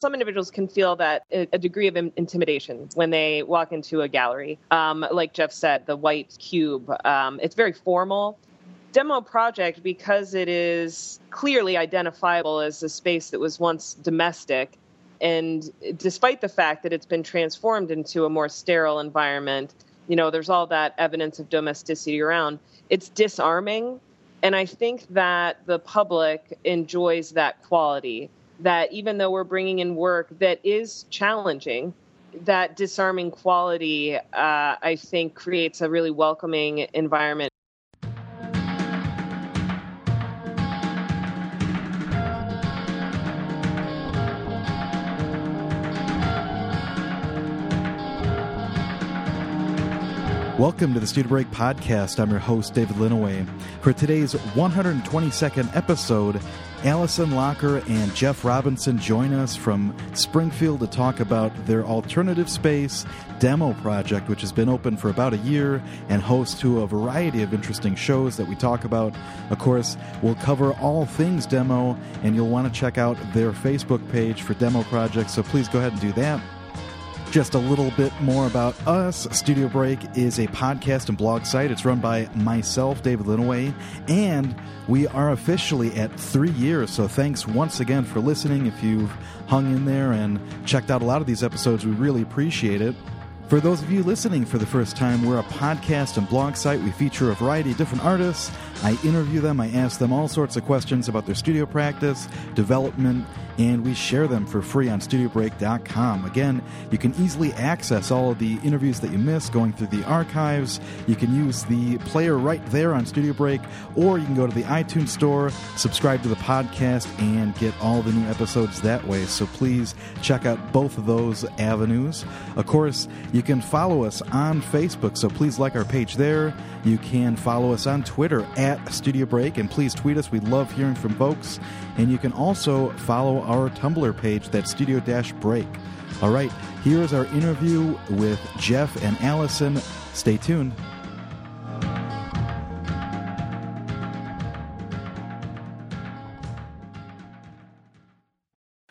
some individuals can feel that a degree of intimidation when they walk into a gallery. Um, like Jeff said, the white cube, um, it's very formal. Demo Project, because it is clearly identifiable as a space that was once domestic, and despite the fact that it's been transformed into a more sterile environment, you know, there's all that evidence of domesticity around. It's disarming. And I think that the public enjoys that quality that even though we're bringing in work that is challenging, that disarming quality, uh, I think, creates a really welcoming environment Welcome to the Studio Break Podcast. I'm your host, David Linneweh. For today's 122nd episode, Allison Locker and Jeff Robinson join us from Springfield to talk about their alternative space demo project, which has been open for about a year and hosts to a variety of interesting shows that we talk about. Of course, we'll cover all things demo, and you'll want to check out their Facebook page for demo projects, so please go ahead and do that. Just a little bit more about us. Studio Break is a podcast and blog site. It's run by myself, David Linneweh, and we are officially at three years. So thanks once again for listening. If you've hung in there and checked out a lot of these episodes, we really appreciate it. For those of you listening for the first time, we're a podcast and blog site. We feature a variety of different artists. I interview them, I ask them all sorts of questions about their studio practice, development, and we share them for free on studiobreak.com. Again, you can easily access all of the interviews that you missed going through the archives. You can use the player right there on Studio Break, or you can go to the iTunes Store, subscribe to the podcast, and get all the new episodes that way. So please check out both of those avenues. Of course, you can follow us on Facebook, so please like our page there. You can follow us on Twitter at Studio Break, and please tweet us. We love hearing from folks. And you can also follow our Tumblr page, that's Studio Dash Break. All right, here is our interview with Jeff and Allison. Stay tuned.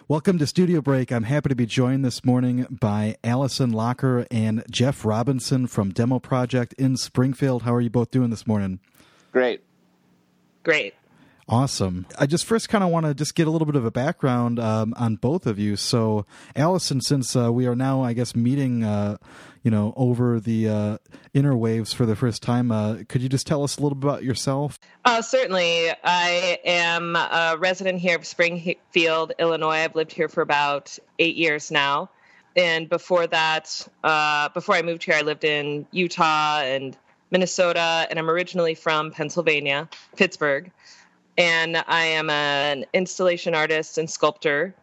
Welcome to Studio Break. I'm happy to be joined this morning by Allison Locker and Jeff Robinson from Demo Project in Springfield. How are you both doing this morning? Great. Great. Awesome. I just first kind of want to just get a little bit of a background um, on both of you. So, Allison, since uh, we are now, I guess, meeting, uh, you know, over the uh, interwaves for the first time, uh, could you just tell us a little bit about yourself? Uh, certainly. I am a resident here of Springfield, Illinois. I've lived here for about eight years now. And before that, uh, before I moved here, I lived in Utah and Minnesota, and I'm originally from Pennsylvania, Pittsburgh and I am an installation artist and sculptor.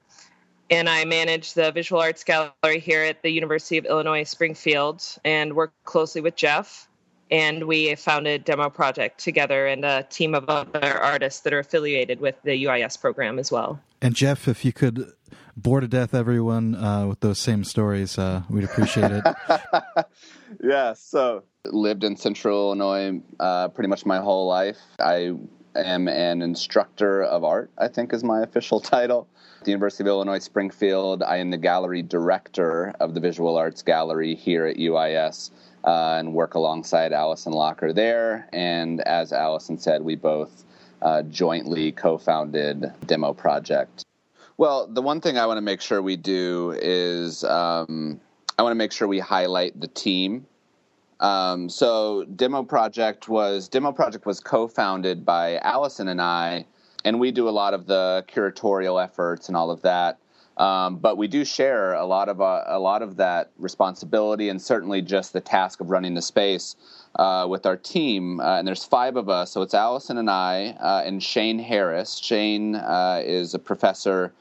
And I manage the Visual Arts Gallery here at the University of Illinois Springfield and work closely with Jeff. And we founded Demo Project together and a team of other artists that are affiliated with the UIS program as well. And Jeff, if you could bore to death everyone uh, with those same stories, uh, we'd appreciate it. yeah, so lived in central Illinois uh, pretty much my whole life. I am an instructor of art, I think is my official title. At the University of Illinois Springfield, I am the gallery director of the Visual Arts Gallery here at UIS uh, and work alongside Allison Locker there. And as Allison said, we both uh, jointly co founded Demo Project. Well, the one thing I want to make sure we do is um, I want to make sure we highlight the team um, so Demo Project was Demo Project was co-founded by Allison and I, and we do a lot of the curatorial efforts and all of that. Um, but we do share a lot of uh, a lot of that responsibility, and certainly just the task of running the space uh, with our team. Uh, and there's five of us, so it's Allison and I, uh, and Shane Harris. Shane uh, is a professor.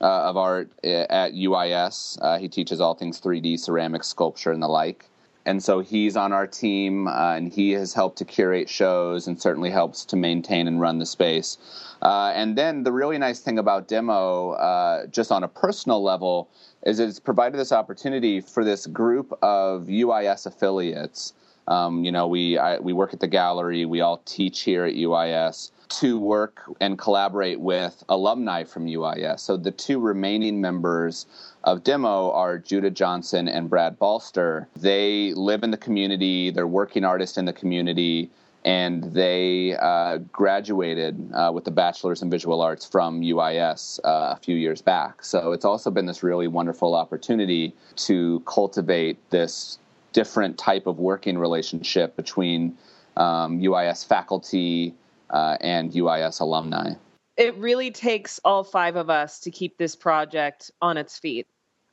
Uh, of art at UIS. he teaches all things 3D ceramic sculpture and the like and so he's on our team uh, and he has helped to curate shows and certainly helps to maintain and run the space. Uh, and then the really nice thing about demo uh, just on a personal level is it's provided this opportunity for this group of uis affiliates. Um, you know we I, we work at the gallery we all teach here at uis to work and collaborate with alumni from UIS. So the two remaining members of Demo are Judah Johnson and Brad Balster. They live in the community, they're working artists in the community, and they uh, graduated uh, with a bachelor's in visual arts from UIS uh, a few years back. So it's also been this really wonderful opportunity to cultivate this different type of working relationship between um, UIS faculty uh, and UIS alumni. It really takes all five of us to keep this project on its feet.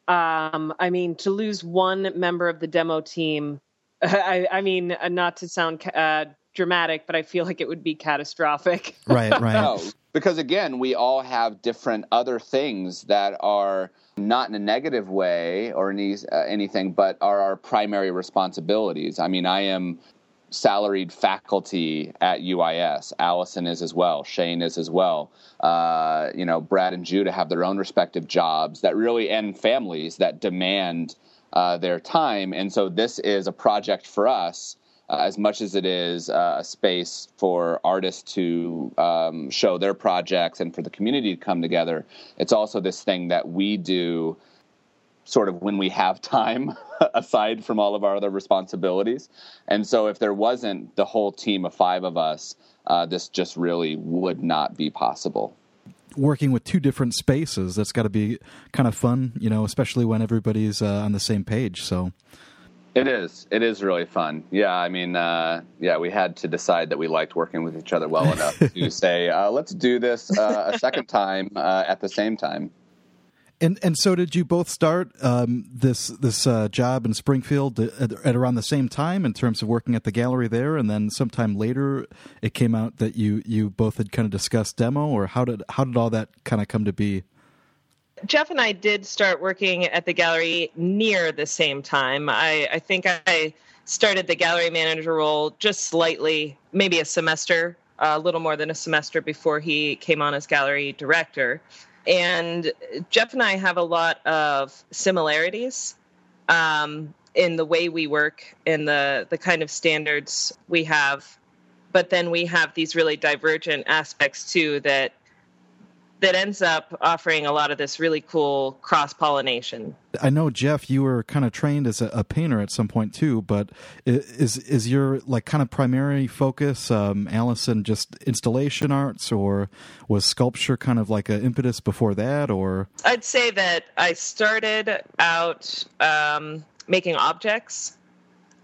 Um, I mean, to lose one member of the demo team, I, I mean, uh, not to sound uh, dramatic, but I feel like it would be catastrophic. right, right. No, because again, we all have different other things that are not in a negative way or any, uh, anything, but are our primary responsibilities. I mean, I am salaried faculty at UIS. Allison is as well. Shane is as well. Uh, you know, Brad and Judah have their own respective jobs that really and families that demand uh, their time. And so this is a project for us. Uh, as much as it is uh, a space for artists to um, show their projects and for the community to come together, it's also this thing that we do sort of when we have time aside from all of our other responsibilities. And so if there wasn't the whole team of five of us, uh, this just really would not be possible. Working with two different spaces, that's got to be kind of fun, you know, especially when everybody's uh, on the same page. So. It is. It is really fun. Yeah, I mean, uh, yeah, we had to decide that we liked working with each other well enough to say, uh, let's do this uh, a second time uh, at the same time. And and so did you both start um, this this uh, job in Springfield at, at, around the same time in terms of working at the gallery there, and then sometime later it came out that you you both had kind of discussed demo, or how did how did all that kind of come to be? Jeff and I did start working at the gallery near the same time. I, I think I started the gallery manager role just slightly, maybe a semester, a little more than a semester before he came on as gallery director. And Jeff and I have a lot of similarities um, in the way we work and the, the kind of standards we have. But then we have these really divergent aspects too that that ends up offering a lot of this really cool cross pollination. I know Jeff, you were kind of trained as a, a, painter at some point too, but is is your like kind of primary focus, um, Allison, just installation arts, or was sculpture kind of like an impetus before that, or? I'd say that I started out um, making objects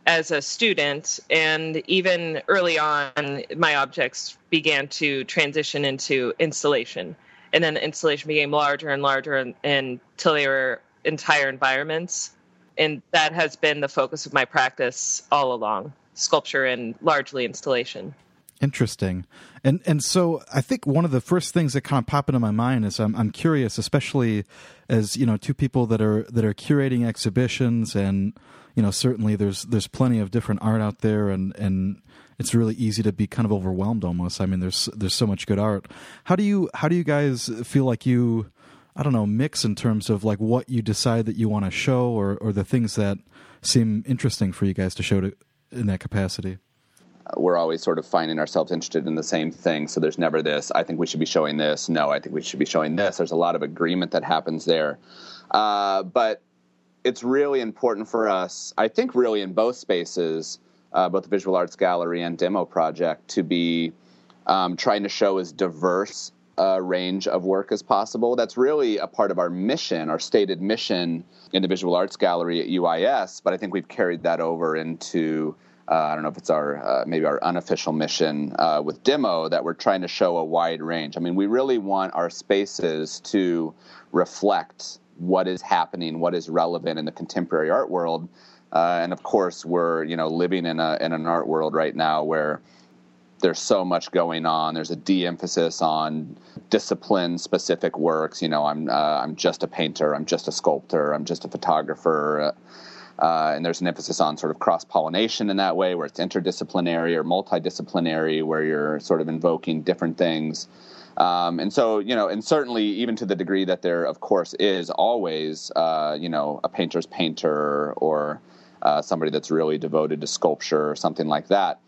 as a student, and even early on, my objects began to transition into installation and then the installation became larger and larger until they were entire environments. And that has been the focus of my practice all along sculpture and largely installation. Interesting. And and so i think one of the first things that kind of pop into my mind is i'm, I'm curious especially as you know two people that are that are curating exhibitions and you know certainly there's there's plenty of different art out there and and it's really easy to be kind of overwhelmed almost. I mean, there's there's so much good art. How do you how do you guys feel like you I don't know mix in terms of like what you decide that you want to show or or the things that seem interesting for you guys to show to, in that capacity? we're always sort of finding ourselves interested in the same thing. So there's never this, I think we should be showing this. No, I think we should be showing this. There's a lot of agreement that happens there. Uh, but it's really important for us, I think, really in both spaces, uh, both the Visual Arts Gallery and Demo Project, to be um, trying to show as diverse a range of work as possible. That's really a part of our mission, our stated mission in the Visual Arts Gallery at UIS, but I think we've carried that over into. Uh, I don't know if it's our uh, maybe our unofficial mission uh, with demo that we're trying to show a wide range. I mean, we really want our spaces to reflect what is happening, what is relevant in the contemporary art world, uh, and of course, we're you know living in a in an art world right now where there's so much going on. There's a de-emphasis on discipline-specific works. You know, I'm uh, I'm just a painter. I'm just a sculptor. I'm just a photographer. Uh, and there's an emphasis on sort of cross pollination in that way, where it's interdisciplinary or multidisciplinary, where you're sort of invoking different things. Um, and so, you know, and certainly even to the degree that there, of course, is always, uh, you know, a painter's painter or uh, somebody that's really devoted to sculpture or something like that.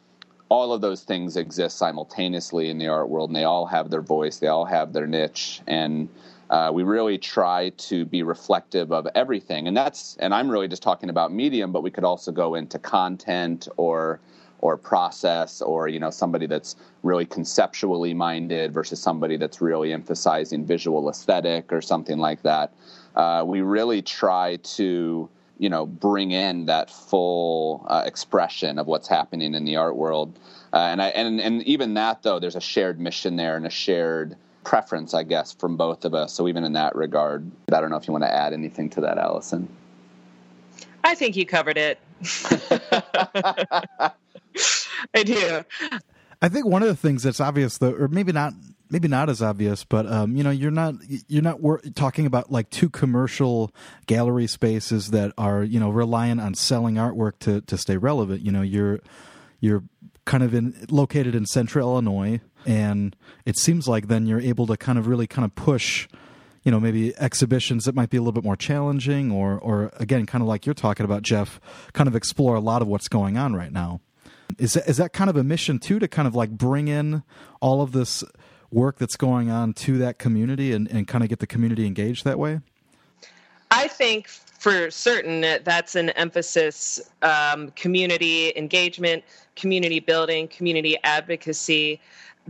all of those things exist simultaneously in the art world, and they all have their voice, they all have their niche, and uh, we really try to be reflective of everything. And that's, and I'm really just talking about medium, but we could also go into content or or process or you know somebody that's really conceptually minded versus somebody that's really emphasizing visual aesthetic or something like that uh, we really try to you know bring in that full uh, expression of what's happening in the art world. Uh, and I and and even that though there's a shared mission there and a shared preference I guess from both of us. So even in that regard I don't know if you want to add anything to that Allison. I think you covered it. I do. I think one of the things that's obvious though or maybe not maybe not as obvious, but um, you know, you're not you're not wor- talking about like two commercial gallery spaces that are you know reliant on selling artwork to to stay relevant. You know, you're you're kind of in located in central Illinois, and it seems like then you're able to kind of really kind of push. You know, maybe exhibitions that might be a little bit more challenging, or, or again, kind of like you're talking about, Jeff, kind of explore a lot of what's going on right now. Is that, is that kind of a mission too to kind of like bring in all of this work that's going on to that community and, and kind of get the community engaged that way? I think for certain that's an emphasis um, community engagement, community building, community advocacy.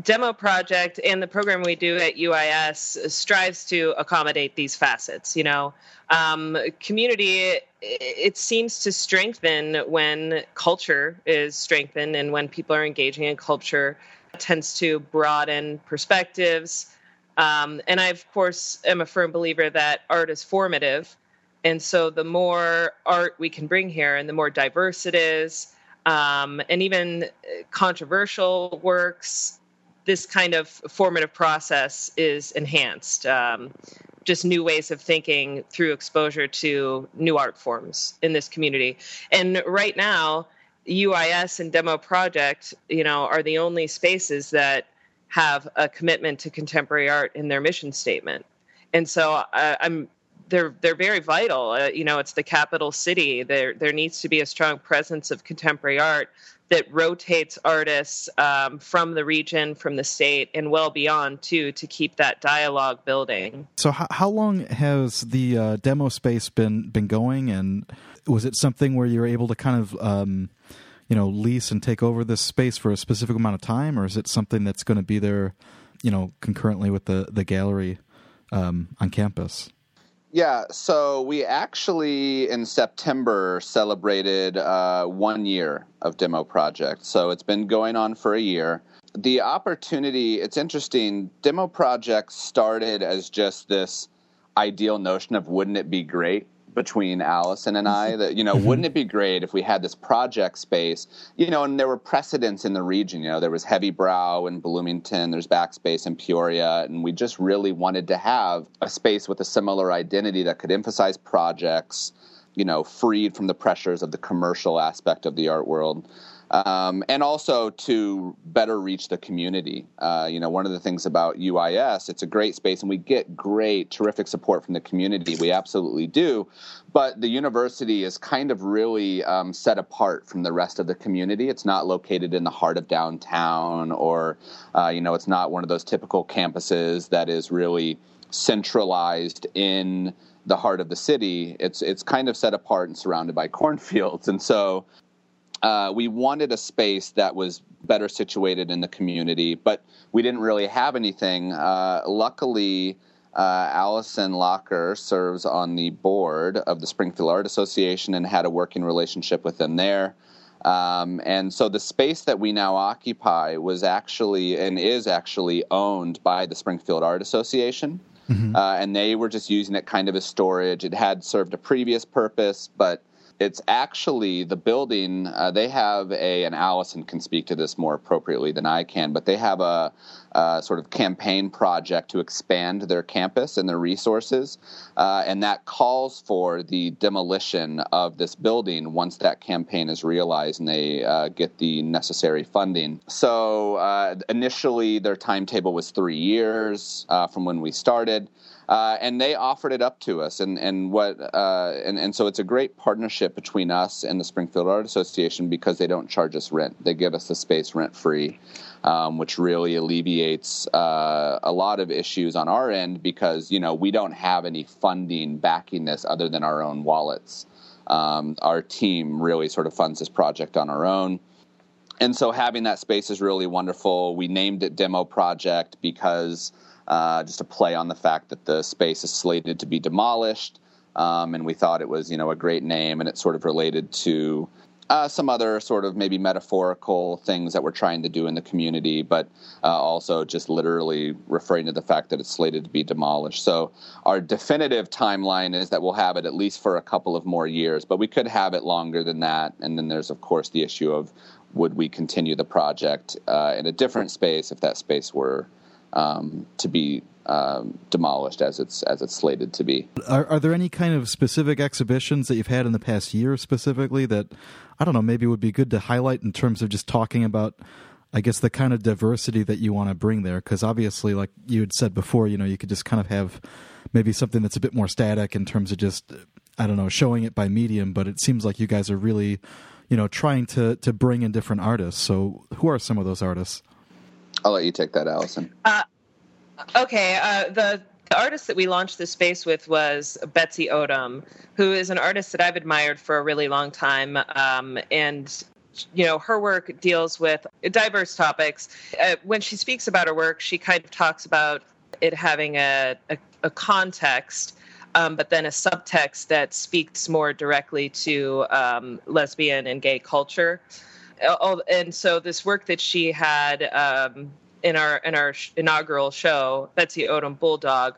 Demo Project and the program we do at UIS strives to accommodate these facets. You know, um, community it seems to strengthen when culture is strengthened and when people are engaging in culture tends to broaden perspectives. Um, and I, of course, am a firm believer that art is formative. And so the more art we can bring here and the more diverse it is, um, and even controversial works, this kind of formative process is enhanced. Um, just new ways of thinking through exposure to new art forms in this community. And right now, UIS and Demo Project, you know, are the only spaces that have a commitment to contemporary art in their mission statement. And so uh, I'm they're they're very vital. Uh, you know, it's the capital city. There there needs to be a strong presence of contemporary art that rotates artists um, from the region, from the state, and well beyond too, to keep that dialogue building. So, how, how long has the uh, demo space been been going, and was it something where you were able to kind of um, you know lease and take over this space for a specific amount of time, or is it something that's going to be there, you know, concurrently with the the gallery um, on campus? Yeah, so we actually in September celebrated uh, one year of Demo Project. So it's been going on for a year. The opportunity, it's interesting, Demo Project started as just this ideal notion of wouldn't it be great between Allison and I that you know mm-hmm. wouldn't it be great if we had this project space? You know and there were precedents in the region. You know there was Heavy Brow in Bloomington there's Backspace in Peoria and we just really wanted to have a space with a similar identity that could emphasize projects you know freed from the pressures of the commercial aspect of the art world um, and also to better reach the community. Uh, you know, one of the things about UIS, it's a great space, and we get great, terrific support from the community. We absolutely do, but the university is kind of really um, set apart from the rest of the community. It's not located in the heart of downtown, or uh, you know, it's not one of those typical campuses that is really centralized in the heart of the city. It's it's kind of set apart and surrounded by cornfields, and so uh, we wanted a space that was better situated in the community, but we didn't really have anything. Uh, luckily, uh, Allison Locker serves on the board of the Springfield Art Association and had a working relationship with them there. Um, and so the space that we now occupy was actually and is actually owned by the Springfield Art Association. Mm-hmm. Uh, and they were just using it kind of as storage. It had served a previous purpose, but it's actually the building. Uh, they have a, and Allison can speak to this more appropriately than I can, but they have a, a sort of campaign project to expand their campus and their resources, uh, and that calls for the demolition of this building once that campaign is realized and they uh, get the necessary funding. So uh, initially, their timetable was three years uh, from when we started. Uh, and they offered it up to us, and and what uh, and and so it's a great partnership between us and the Springfield Art Association because they don't charge us rent; they give us the space rent free, um, which really alleviates uh, a lot of issues on our end because you know we don't have any funding backing this other than our own wallets. Um, our team really sort of funds this project on our own. And so having that space is really wonderful. We named it Demo Project because uh, just to play on the fact that the space is slated to be demolished. Um, and we thought it was, you know, a great name, and it's sort of related to uh, some other sort of maybe metaphorical things that we're trying to do in the community, but uh, also just literally referring to the fact that it's slated to be demolished. So our definitive timeline is that we'll have it at least for a couple of more years, but we could have it longer than that. And then there's of course the issue of would we continue the project uh, in a different space if that space were um, to be um, demolished as it's as it's slated to be. Are, are, there any kind of specific exhibitions that you've had in the past year specifically that I don't know maybe would be good to highlight in terms of just talking about? I guess the kind of diversity that you want to bring there, because obviously, like you had said before, you know, you could just kind of have maybe something that's a bit more static in terms of just I don't know showing it by medium, but it seems like you guys are really, you know, trying to to bring in different artists. So, who are some of those artists? I'll let you take that, Allison. Uh, okay. Uh, the, the artist that we launched this space with was Betsy Odom, who is an artist that I've admired for a really long time. Um, and you know her work deals with diverse topics uh, when she speaks about her work she kind of talks about it having a, a, a context um, but then a subtext that speaks more directly to um, lesbian and gay culture and so this work that she had um, in our in our inaugural show, Betsy Odom Bulldog,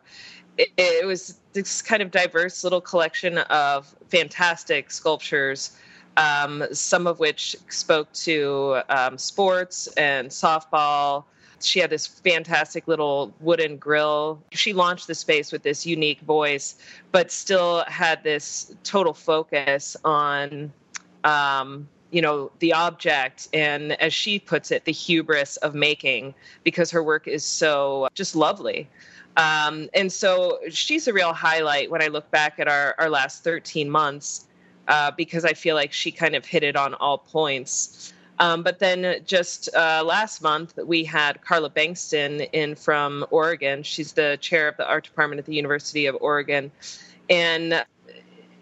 it, it, was this kind of diverse little collection of fantastic sculptures. Um, some of which spoke to um, sports and softball. She had this fantastic little wooden grill. She launched the space with this unique voice, but still had this total focus on um, you know the object and as she puts it the hubris of making because her work is so just lovely. Um, and so she's a real highlight when i look back at our, our last 13 months uh, because i feel like she kind of hit it on all points. Um, but then just uh, last month we had Carla Bengtson in from oregon. She's the chair of the art department at the university of oregon. And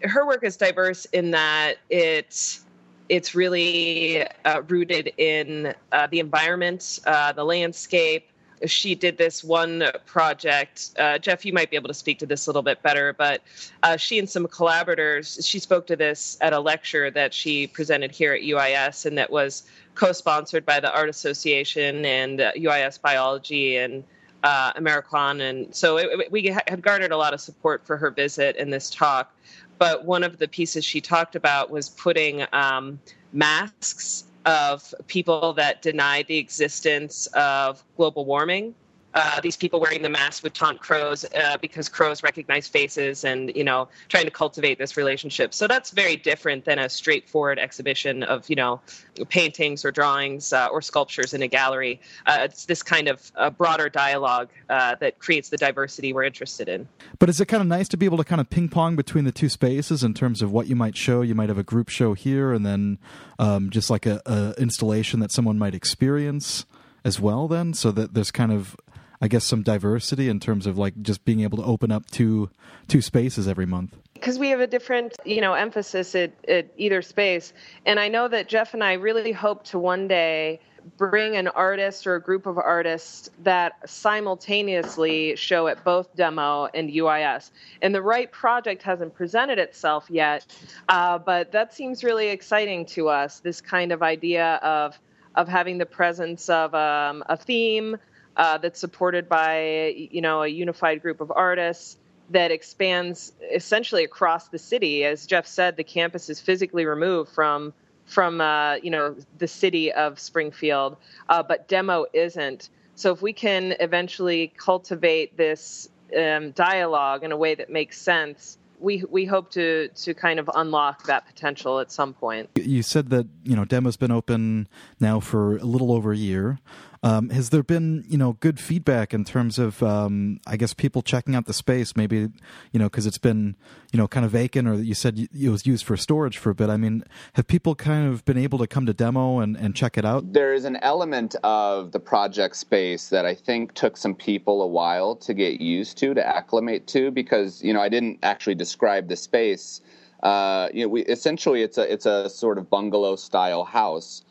her work is diverse in that it's it's really uh, rooted in uh, the environment, uh, the landscape. She did this one project. Uh, Jeff, you might be able to speak to this a little bit better, but uh, she and some collaborators, she spoke to this at a lecture that she presented here at UIS, and that was co sponsored by the Art Association and UIS uh, Biology and uh, Americon. And so it, we had garnered a lot of support for her visit and this talk but one of the pieces she talked about was putting um, masks of people that deny the existence of global warming uh, these people wearing the mask would taunt crows uh, because crows recognize faces and you know trying to cultivate this relationship. So that's very different than a straightforward exhibition of you know paintings or drawings uh, or sculptures in a gallery. Uh, it's this kind of broader dialogue uh, that creates the diversity we're interested in. But is it kind of nice to be able to kind of ping pong between the two spaces in terms of what you might show? You might have a group show here and then um, just like a, a installation that someone might experience as well then so that there's kind of I guess some diversity in terms of like just being able to open up two two spaces every month. Because we have a different you know emphasis at, at either space. And i know that jeff and i really hope to one day bring an artist or a group of artists that simultaneously show at both demo and uis and the right project hasn't presented itself yet uh, but that seems really exciting to us this kind of idea of of having the presence of um, a theme uh, that's supported by you know a unified group of artists that expands essentially across the city. As Jeff said, the campus is physically removed from from uh, you know the city of Springfield, uh, but demo isn't. So if we can eventually cultivate this um, dialogue in a way that makes sense, we we hope to to kind of unlock that potential at some point. You said that you know demo's been open now for a little over a year. Um, has there been, you know, good feedback in terms of, um, I guess, people checking out the space? Maybe, you know, because it's been, you know, kind of vacant, or you said it was used for storage for a bit. I mean, have people kind of been able to come to demo and, and check it out? There is an element of the project space that I think took some people a while to get used to, to acclimate to, because you know I didn't actually describe the space. Uh, you know, we essentially it's a it's a sort of bungalow style house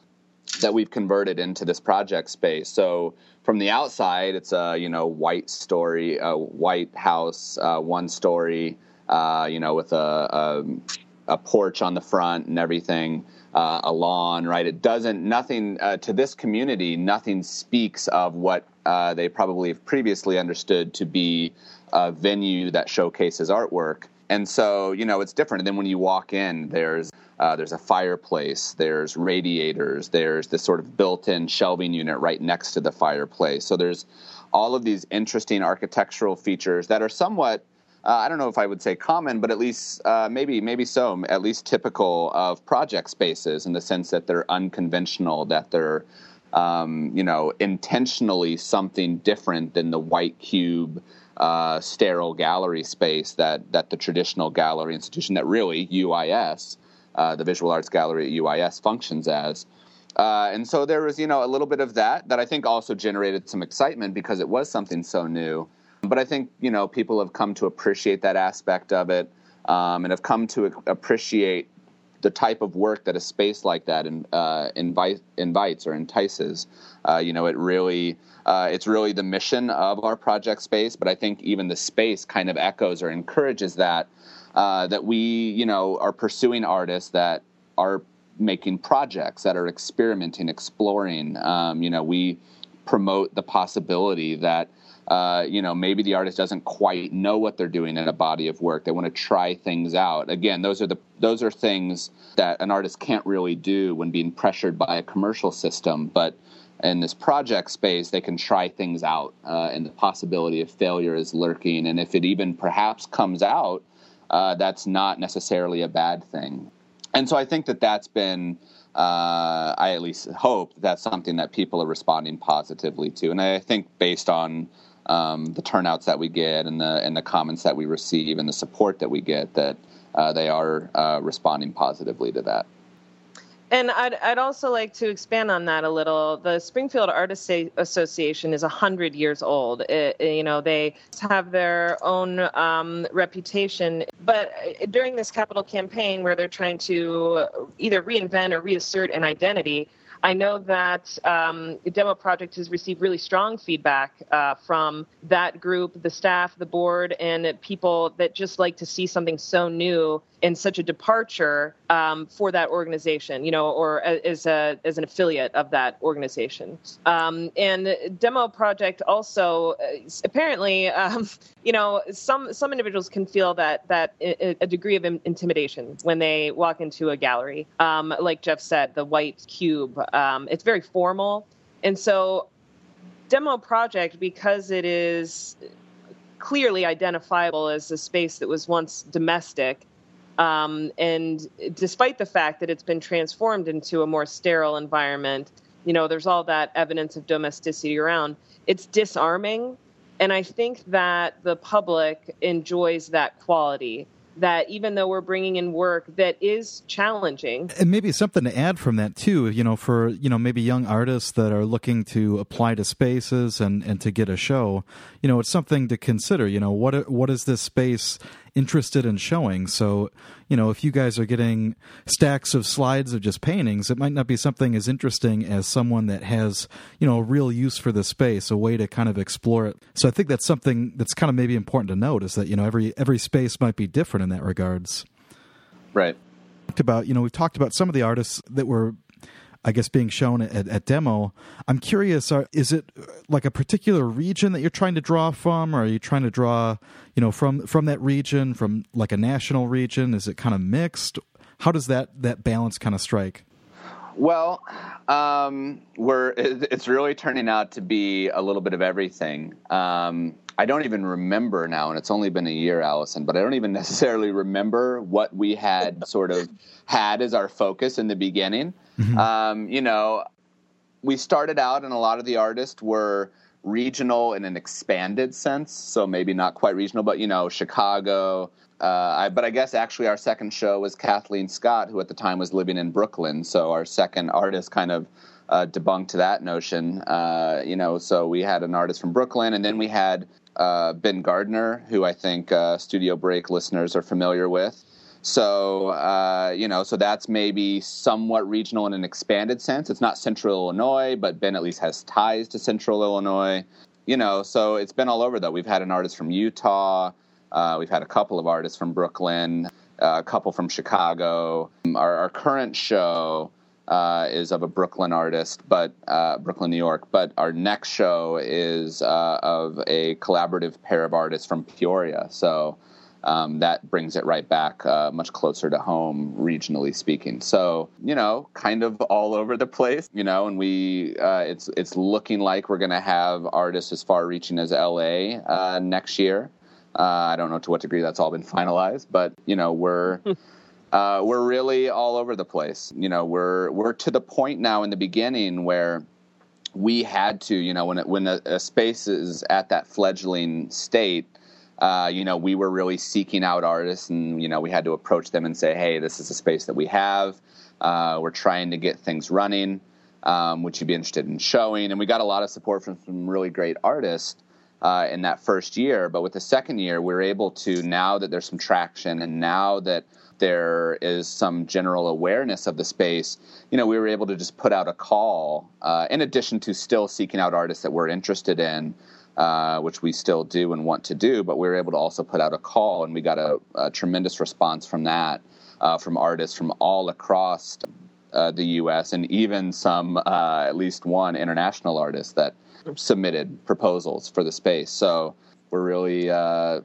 that we've converted into this project space. So from the outside, it's a you know white story, a white house, uh, one story, uh, you know, with a, a, a porch on the front and everything, uh, a lawn. Right? It doesn't nothing uh, to this community. Nothing speaks of what uh, they probably have previously understood to be a venue that showcases artwork. And so, you know, it's different. And then when you walk in, there's uh, there's a fireplace, there's radiators, there's this sort of built-in shelving unit right next to the fireplace. So there's all of these interesting architectural features that are somewhat uh, I don't know if I would say common, but at least uh, maybe maybe so, at least typical of project spaces in the sense that they're unconventional, that they're um, you know intentionally something different than the white cube uh, sterile gallery space that that the traditional gallery institution that really UIS, uh, the Visual Arts Gallery at UIS, functions as. Uh, and so there was, you know, a little bit of that that I think also generated some excitement because it was something so new. But I think, you know, people have come to appreciate that aspect of it um, and have come to appreciate the type of work that a space like that in, uh, invite, invites or entices. Uh, you know, it really uh, it's really the mission of our project space, but I think even the space kind of echoes or encourages that uh, that we you know are pursuing artists that are making projects that are experimenting, exploring. Um, you know, we promote the possibility that uh, you know, maybe the artist doesn't quite know what they're doing in a body of work. They want to try things out. Again, those are the those are things that an artist can't really do when being pressured by a commercial system. But in this project space, they can try things out, uh, and the possibility of failure is lurking. And if it even perhaps comes out, uh, that's not necessarily a bad thing. And so I think that that's been. Uh, I at least hope that's something that people are responding positively to, and I think based on um, the turnouts that we get and the and the comments that we receive and the support that we get that uh, they are uh, responding positively to that. And I'd, I'd also like to expand on that a little. The Springfield Artists Association is 100 years old. It, you know, they have their own um, reputation. But during this capital campaign, where they're trying to either reinvent or reassert an identity, I know that um, demo project has received really strong feedback uh, from that group, the staff, the board, and people that just like to see something so new and such a departure um, for that organization, you know, or as a as an affiliate of that organization. Um, and demo project also uh, apparently, um, you know, some some individuals can feel that that a degree of intimidation when they walk into a gallery. Um, like Jeff said, the white cube. Um, it's very formal, and so demo project because it is clearly identifiable as a space that was once domestic um, and despite the fact that it's been transformed into a more sterile environment, you know, there's all that evidence of domesticity around. It's disarming. And I think that the public enjoys that quality that even though we're bringing in work that is challenging and maybe something to add from that too you know for you know maybe young artists that are looking to apply to spaces and and to get a show you know it's something to consider you know what what is this space interested in showing. So, you know, if you guys are getting stacks of slides of just paintings, it might not be something as interesting as someone that has, you know, a real use for the space, a way to kind of explore it. So I think that's something that's kind of maybe important to note is that, you know, every every space might be different in that regards. Right. About, you know, we've talked about some of the artists that were I guess being shown at, at demo. I'm curious: are, is it uh, like a particular region that you're trying to draw from, or are you trying to draw, you know, from from that region, from like a national region? Is it kind of mixed? How does that that balance kind of strike? Well, um, we're it's really turning out to be a little bit of everything. Um, I don't even remember now, and it's only been a year, Allison, but I don't even necessarily remember what we had sort of had as our focus in the beginning. Mm-hmm. Um, you know, we started out, and a lot of the artists were regional in an expanded sense. So maybe not quite regional, but you know, Chicago. Uh, I, but I guess actually our second show was Kathleen Scott, who at the time was living in Brooklyn. So our second artist kind of uh, debunked that notion. Uh, you know, so we had an artist from Brooklyn, and then we had uh, Ben Gardner, who I think uh, Studio Break listeners are familiar with. So, uh, you know, so that's maybe somewhat regional in an expanded sense. It's not central Illinois, but Ben at least has ties to central Illinois. You know, so it's been all over though. We've had an artist from Utah, uh, we've had a couple of artists from Brooklyn, uh, a couple from Chicago. Our, our current show uh, is of a Brooklyn artist, but uh, Brooklyn, New York. But our next show is uh, of a collaborative pair of artists from Peoria. So um, that brings it right back uh, much closer to home, regionally speaking. So you know, kind of all over the place, you know. And we, uh, it's it's looking like we're going to have artists as far reaching as LA uh, next year. Uh, I don't know to what degree that's all been finalized, but you know, we're. Uh, we're really all over the place. You know, we're we're to the point now in the beginning where we had to, you know, when it, when a, a space is at that fledgling state, uh, you know, we were really seeking out artists, and you know, we had to approach them and say, "Hey, this is a space that we have. Uh, we're trying to get things running. Um, would you be interested in showing?" And we got a lot of support from some really great artists uh, in that first year. But with the second year, we we're able to now that there's some traction, and now that there is some general awareness of the space, you know, we were able to just put out a call, uh, in addition to still seeking out artists that we're interested in uh, which we still do and want to do, but we were able to also put out a call, and we got a, a tremendous response from that uh, from artists from all across uh, the U.S. and even some, uh, at least one international artist that submitted proposals for the space. So we're really. Uh,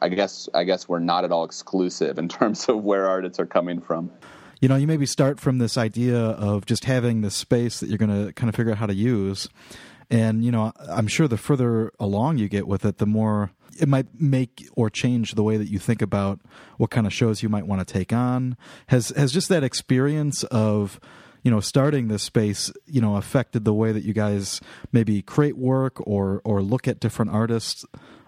I guess I guess we're not at all exclusive in terms of where artists are coming from you know, you maybe start from this idea of just having this space that you're going to kind of figure out how to use. And, you know, I'm sure the further along you get with it, the more it might make or change the way that you think about what kind of shows you might want to take on. Has has just that experience of you know starting this space you know affected the way that you guys maybe create work or or look at different artists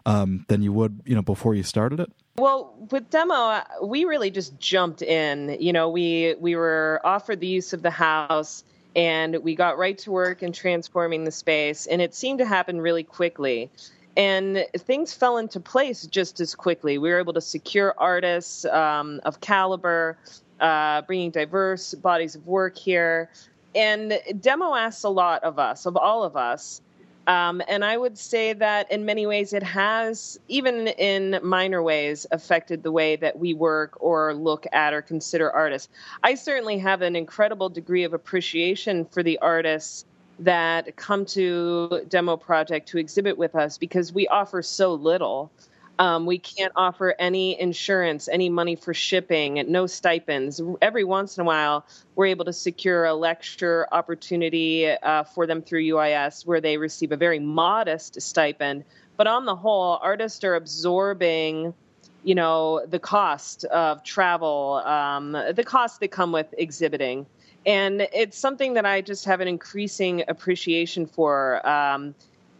um, than you would you know before you started it? Well, with demo, we really just jumped in. You know, we we were offered the use of the house and we got right to work in transforming the space and it seemed to happen really quickly and things fell into place just as quickly we were able to secure artists um, of caliber uh, bringing diverse bodies of work here and demo asks a lot of us of all of us um, and I would say that in many ways it has, even in minor ways, affected the way that we work or look at or consider artists. I certainly have an incredible degree of appreciation for the artists that come to Demo Project to exhibit with us because we offer so little. Um, we can't offer any insurance, any money for shipping, no stipends. Every once in a while, we're able to secure a lecture opportunity uh, for them through UIS where they receive a very modest stipend. But on the whole, artists are absorbing you know the cost of travel um, the costs that come with exhibiting and it's something that i just have an increasing appreciation for um,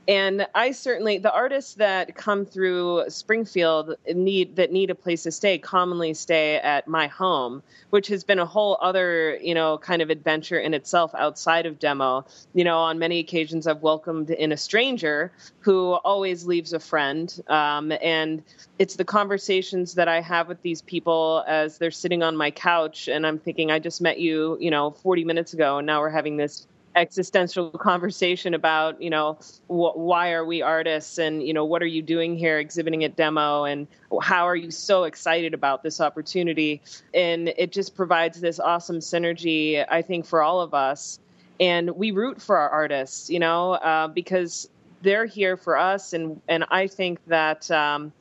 and I certainly the artists that come through Springfield need that need a place to stay commonly stay at my home, which has been a whole other you know kind of adventure in itself outside of demo. You know, on many occasions I've welcomed in a stranger who always leaves a friend, um, and it's the conversations that I have with these people as they're sitting on my couch, and I'm thinking I just met you you know 40 minutes ago, and now we're having this existential conversation about you know wh- why are we artists and you know what are you doing here exhibiting at demo and how are you so excited about this opportunity? And it just provides this awesome synergy i think for all of us. And we root for our artists you know uh, because they're here for us. And and i think that um,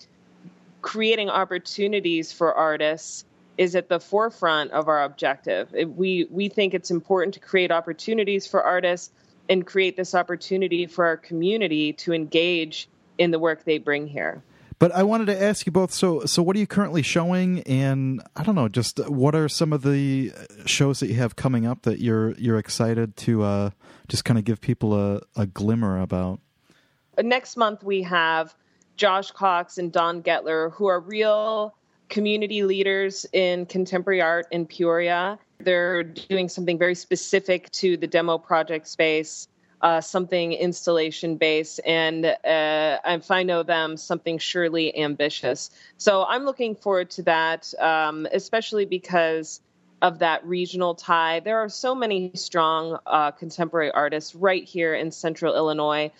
creating opportunities for artists is at the forefront of our objective. we we think it's important to create opportunities for artists and create this opportunity for our community to engage in the work they bring here. But I wanted to ask you both. So, so what are you currently showing? And I don't know, just what are some of the shows that you have coming up that you're you're excited to uh, just kind of give people a, a glimmer about? Next month we have Josh Cox and Don Getler, who are real community leaders in contemporary art in Peoria. They're doing something very specific to the demo project space uh, something installation based, and uh, if I know them, something surely ambitious. So I'm looking forward to that, um, especially because of that regional tie. There are so many strong uh, contemporary artists right here in central Illinois.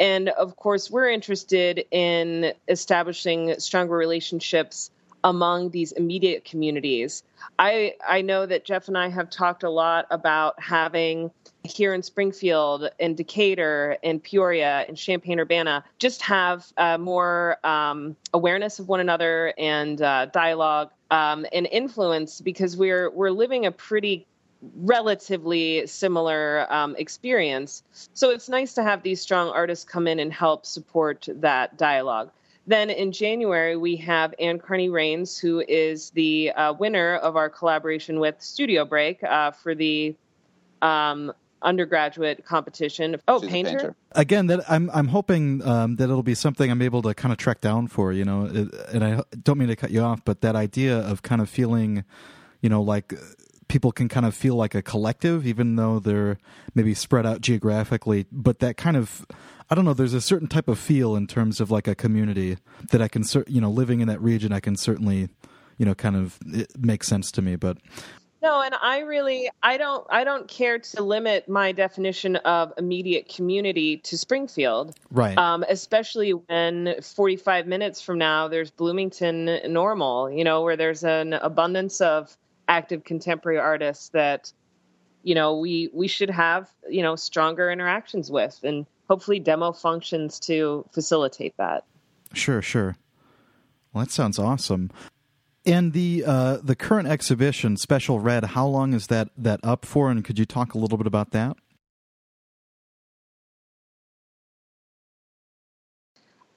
And of course, we're interested in establishing stronger relationships among these immediate communities. I, I know that Jeff and I have talked a lot about having here in Springfield and Decatur and Peoria and Champaign Urbana just have uh, more um, awareness of one another and uh, dialogue um, and influence because we're we're living a pretty relatively similar um, experience. So it's nice to have these strong artists come in and help support that dialogue. Then in January, we have Anne Carney Rains, who is the uh, winner of our collaboration with Studio Break uh, for the um, undergraduate competition. Oh, painter? painter? Again, that I'm I'm hoping um, that it'll be something I'm able to kind of track down for you know, and I don't mean to cut you off, but that idea of kind of feeling, you know, like people can kind of feel like a collective, even though they're maybe spread out geographically. But that kind of, I don't know, there's a certain type of feel in terms of like a community that I can, you know, living in that region, I can certainly, you know, kind of it makes sense to me. But no, and I really I don't I don't care to limit my definition of immediate community to Springfield. Right. Um, especially when 45 minutes from now there's Bloomington Normal, you know, where there's an abundance of active contemporary artists that you know we we should have you know stronger interactions with and hopefully demo functions to facilitate that. Sure sure. Well that sounds awesome. And the uh, the current exhibition special red how long is that that up for? And could you talk a little bit about that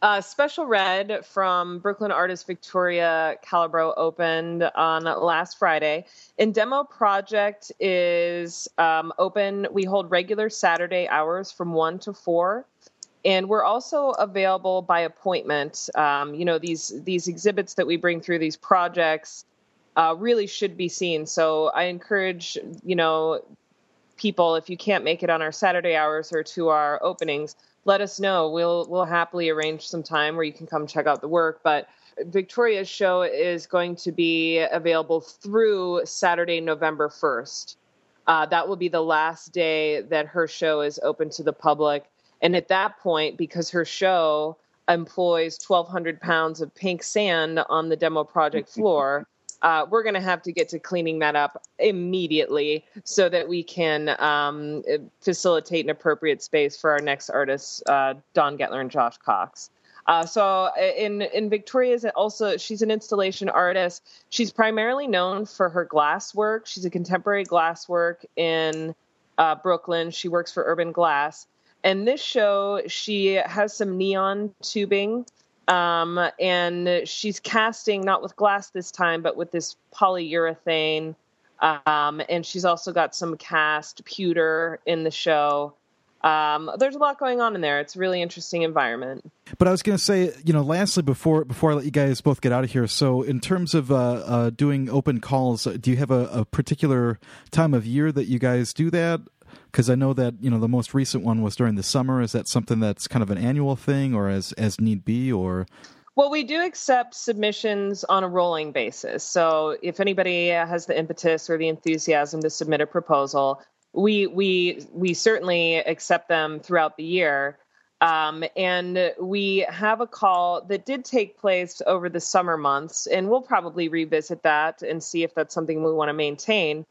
Uh, Special Red from Brooklyn artist Victoria Calabro opened on last Friday. And Demo Project is um, open. We hold regular Saturday hours from 1 to 4. And we're also available by appointment. Um, you know, these, these exhibits that we bring through, these projects, uh, really should be seen. So I encourage, you know, people, if you can't make it on our Saturday hours or to our openings, let us know. We'll we'll happily arrange some time where you can come check out the work. But Victoria's show is going to be available through Saturday, November first. Uh, that will be the last day that her show is open to the public. And at that point, because her show employs 1,200 pounds of pink sand on the demo project floor, uh, we're going to have to get to cleaning that up immediately so that we can um, facilitate an appropriate space for our next artists, uh, Don Getler and Josh Cox. Uh, so in in Victoria's also she's an installation artist. She's primarily known for her glass work. She's a contemporary glass work in uh, Brooklyn. She works for Urban Glass. And this show, she has some neon tubing um, and she's casting not with glass this time, but with this polyurethane. Um, and she's also got some cast pewter in the show. Um, there's a lot going on in there. It's a really interesting environment. But I was going to say, you know, lastly, before before I let you guys both get out of here, so in terms of uh, uh, doing open calls, do you have a, a, particular time of year that you guys do that? Because I know that you know the most recent one was during the summer. Is that something that's kind of an annual thing, or as as need be, or? Well, we do accept submissions on a rolling basis. So if anybody has the impetus or the enthusiasm to submit a proposal, we we we certainly accept them throughout the year. Um, and we have a call that did take place over the summer months, and we'll probably revisit that and see if that's something we want to maintain.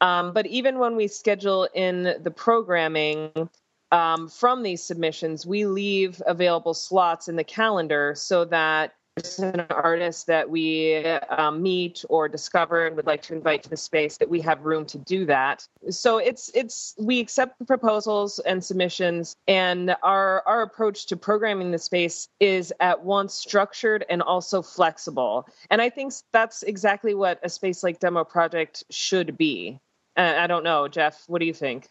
Um, but even when we schedule in the programming um, from these submissions, we leave available slots in the calendar so that an artist that we um, meet or discover and would like to invite to the space that we have room to do that. So it's it's we accept the proposals and submissions and our our approach to programming the space is at once structured and also flexible. And i think that's exactly what a space like demo project should be. uh, i don't know jeff what do you think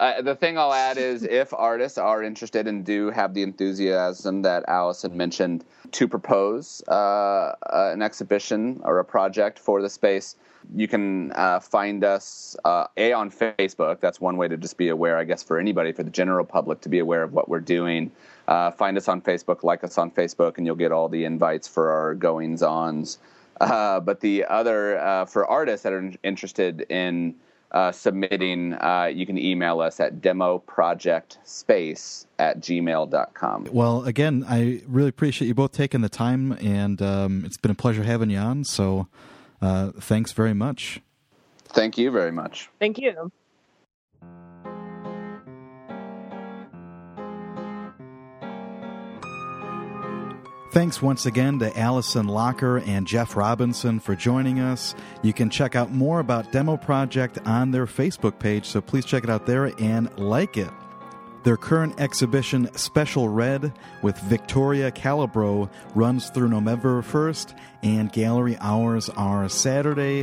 uh, the thing I'll add is if artists are interested and do have the enthusiasm that Allison mentioned to propose uh, uh, an exhibition or a project for the space, you can uh, find us uh, a on Facebook. That's one way to just be aware, I guess, for anybody, for the general public to be aware of what we're doing. Uh, find us on Facebook, like us on Facebook, and you'll get all the invites for our goings ons. but the other for artists that are interested in uh, submitting, uh, you can email us at demoprojectspace at gmail.com. Well, again, I really appreciate you both taking the time, and um, it's been a pleasure having you on. So uh, thanks very much. Thank you very much. Thank you. Thanks once again to Allison Locker and Jeff Robinson for joining us. You can check out more about Demo Project on their Facebook page, so please check it out there and like it. Their current exhibition, Special Red, with Victoria Calabro, runs through November 1st, and gallery hours are Saturday,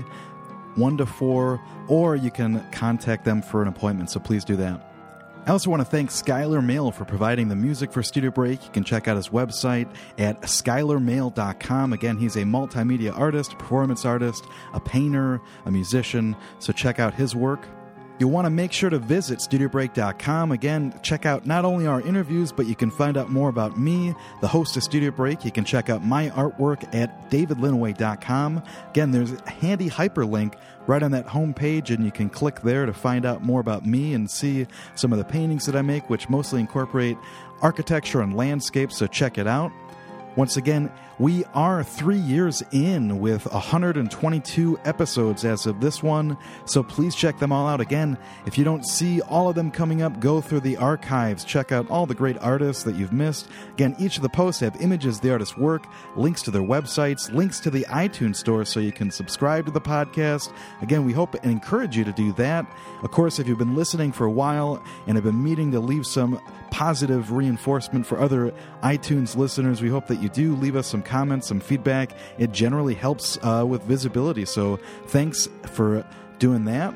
1 to 4, or you can contact them for an appointment, so please do that. I also want to thank Skylar Mail for providing the music for Studio Break. You can check out his website at skylarmail.com. Again, he's a multimedia artist, performance artist, a painter, a musician, so check out his work. You'll want to make sure to visit StudioBreak.com. Again, check out not only our interviews, but you can find out more about me, the host of Studio Break. You can check out my artwork at DavidLinneweh.com. Again, there's a handy hyperlink right on that home page, and you can click there to find out more about me and see some of the paintings that I make, which mostly incorporate architecture and landscape, so check it out. Once again, we are three years in with 122 episodes as of this one, so please check them all out. Again, if you don't see all of them coming up, go through the archives, check out all the great artists that you've missed. Again, each of the posts have images of the artist's work, links to their websites, links to the iTunes store so you can subscribe to the podcast. Again, we hope and encourage you to do that. Of course, if you've been listening for a while and have been meeting to leave some positive reinforcement for other iTunes listeners, we hope that you do leave us some comments, some feedback. It generally helps uh, with visibility. So thanks for doing that.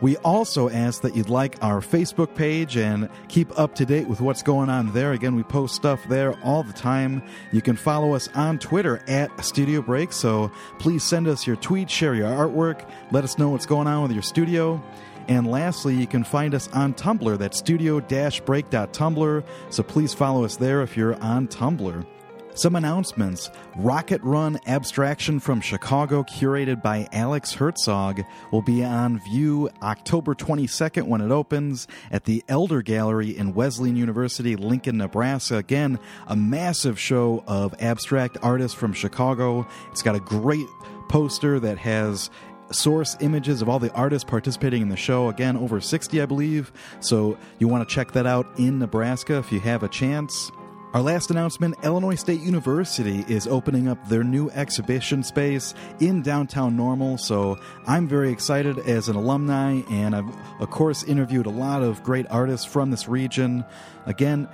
We also ask that you'd like our Facebook page and keep up to date with what's going on there. Again, we post stuff there all the time. You can follow us on Twitter at Studio Break. So please send us your tweets, share your artwork, let us know what's going on with your studio. And lastly, you can find us on Tumblr. That's studio break.tumblr. So please follow us there if you're on Tumblr. Some announcements Rocket Run Abstraction from Chicago, curated by Alex Herzog, will be on view October 22nd when it opens at the Elder Gallery in Wesleyan University, Lincoln, Nebraska. Again, a massive show of abstract artists from Chicago. It's got a great poster that has source images of all the artists participating in the show. Again, over 60, I believe. So you want to check that out in Nebraska if you have a chance. Our last announcement Illinois State University is opening up their new exhibition space in downtown Normal. So I'm very excited as an alumni, and I've, of course, interviewed a lot of great artists from this region. Again,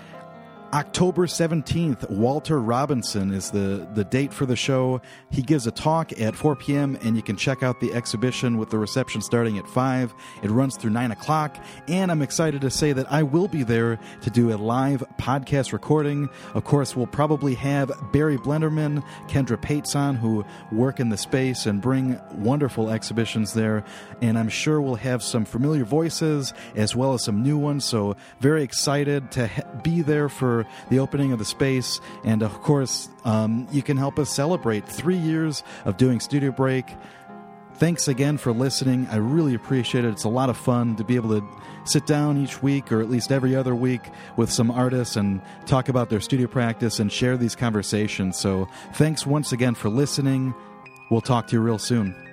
October 17th, Walter Robinson is the, the date for the show. He gives a talk at 4 p.m., and you can check out the exhibition with the reception starting at 5. It runs through 9 o'clock, and I'm excited to say that I will be there to do a live podcast recording. Of course, we'll probably have Barry Blinderman, Kendra Pateson, who work in the space and bring wonderful exhibitions there, and I'm sure we'll have some familiar voices as well as some new ones, so very excited to be there the opening of the space. And of course, um, you can help us celebrate three years of doing Studio Break. Thanks again for listening. I really appreciate it. It's a lot of fun to be able to sit down each week or at least every other week with some artists and talk about their studio practice and share these conversations. So, thanks once again for listening. We'll talk to you real soon.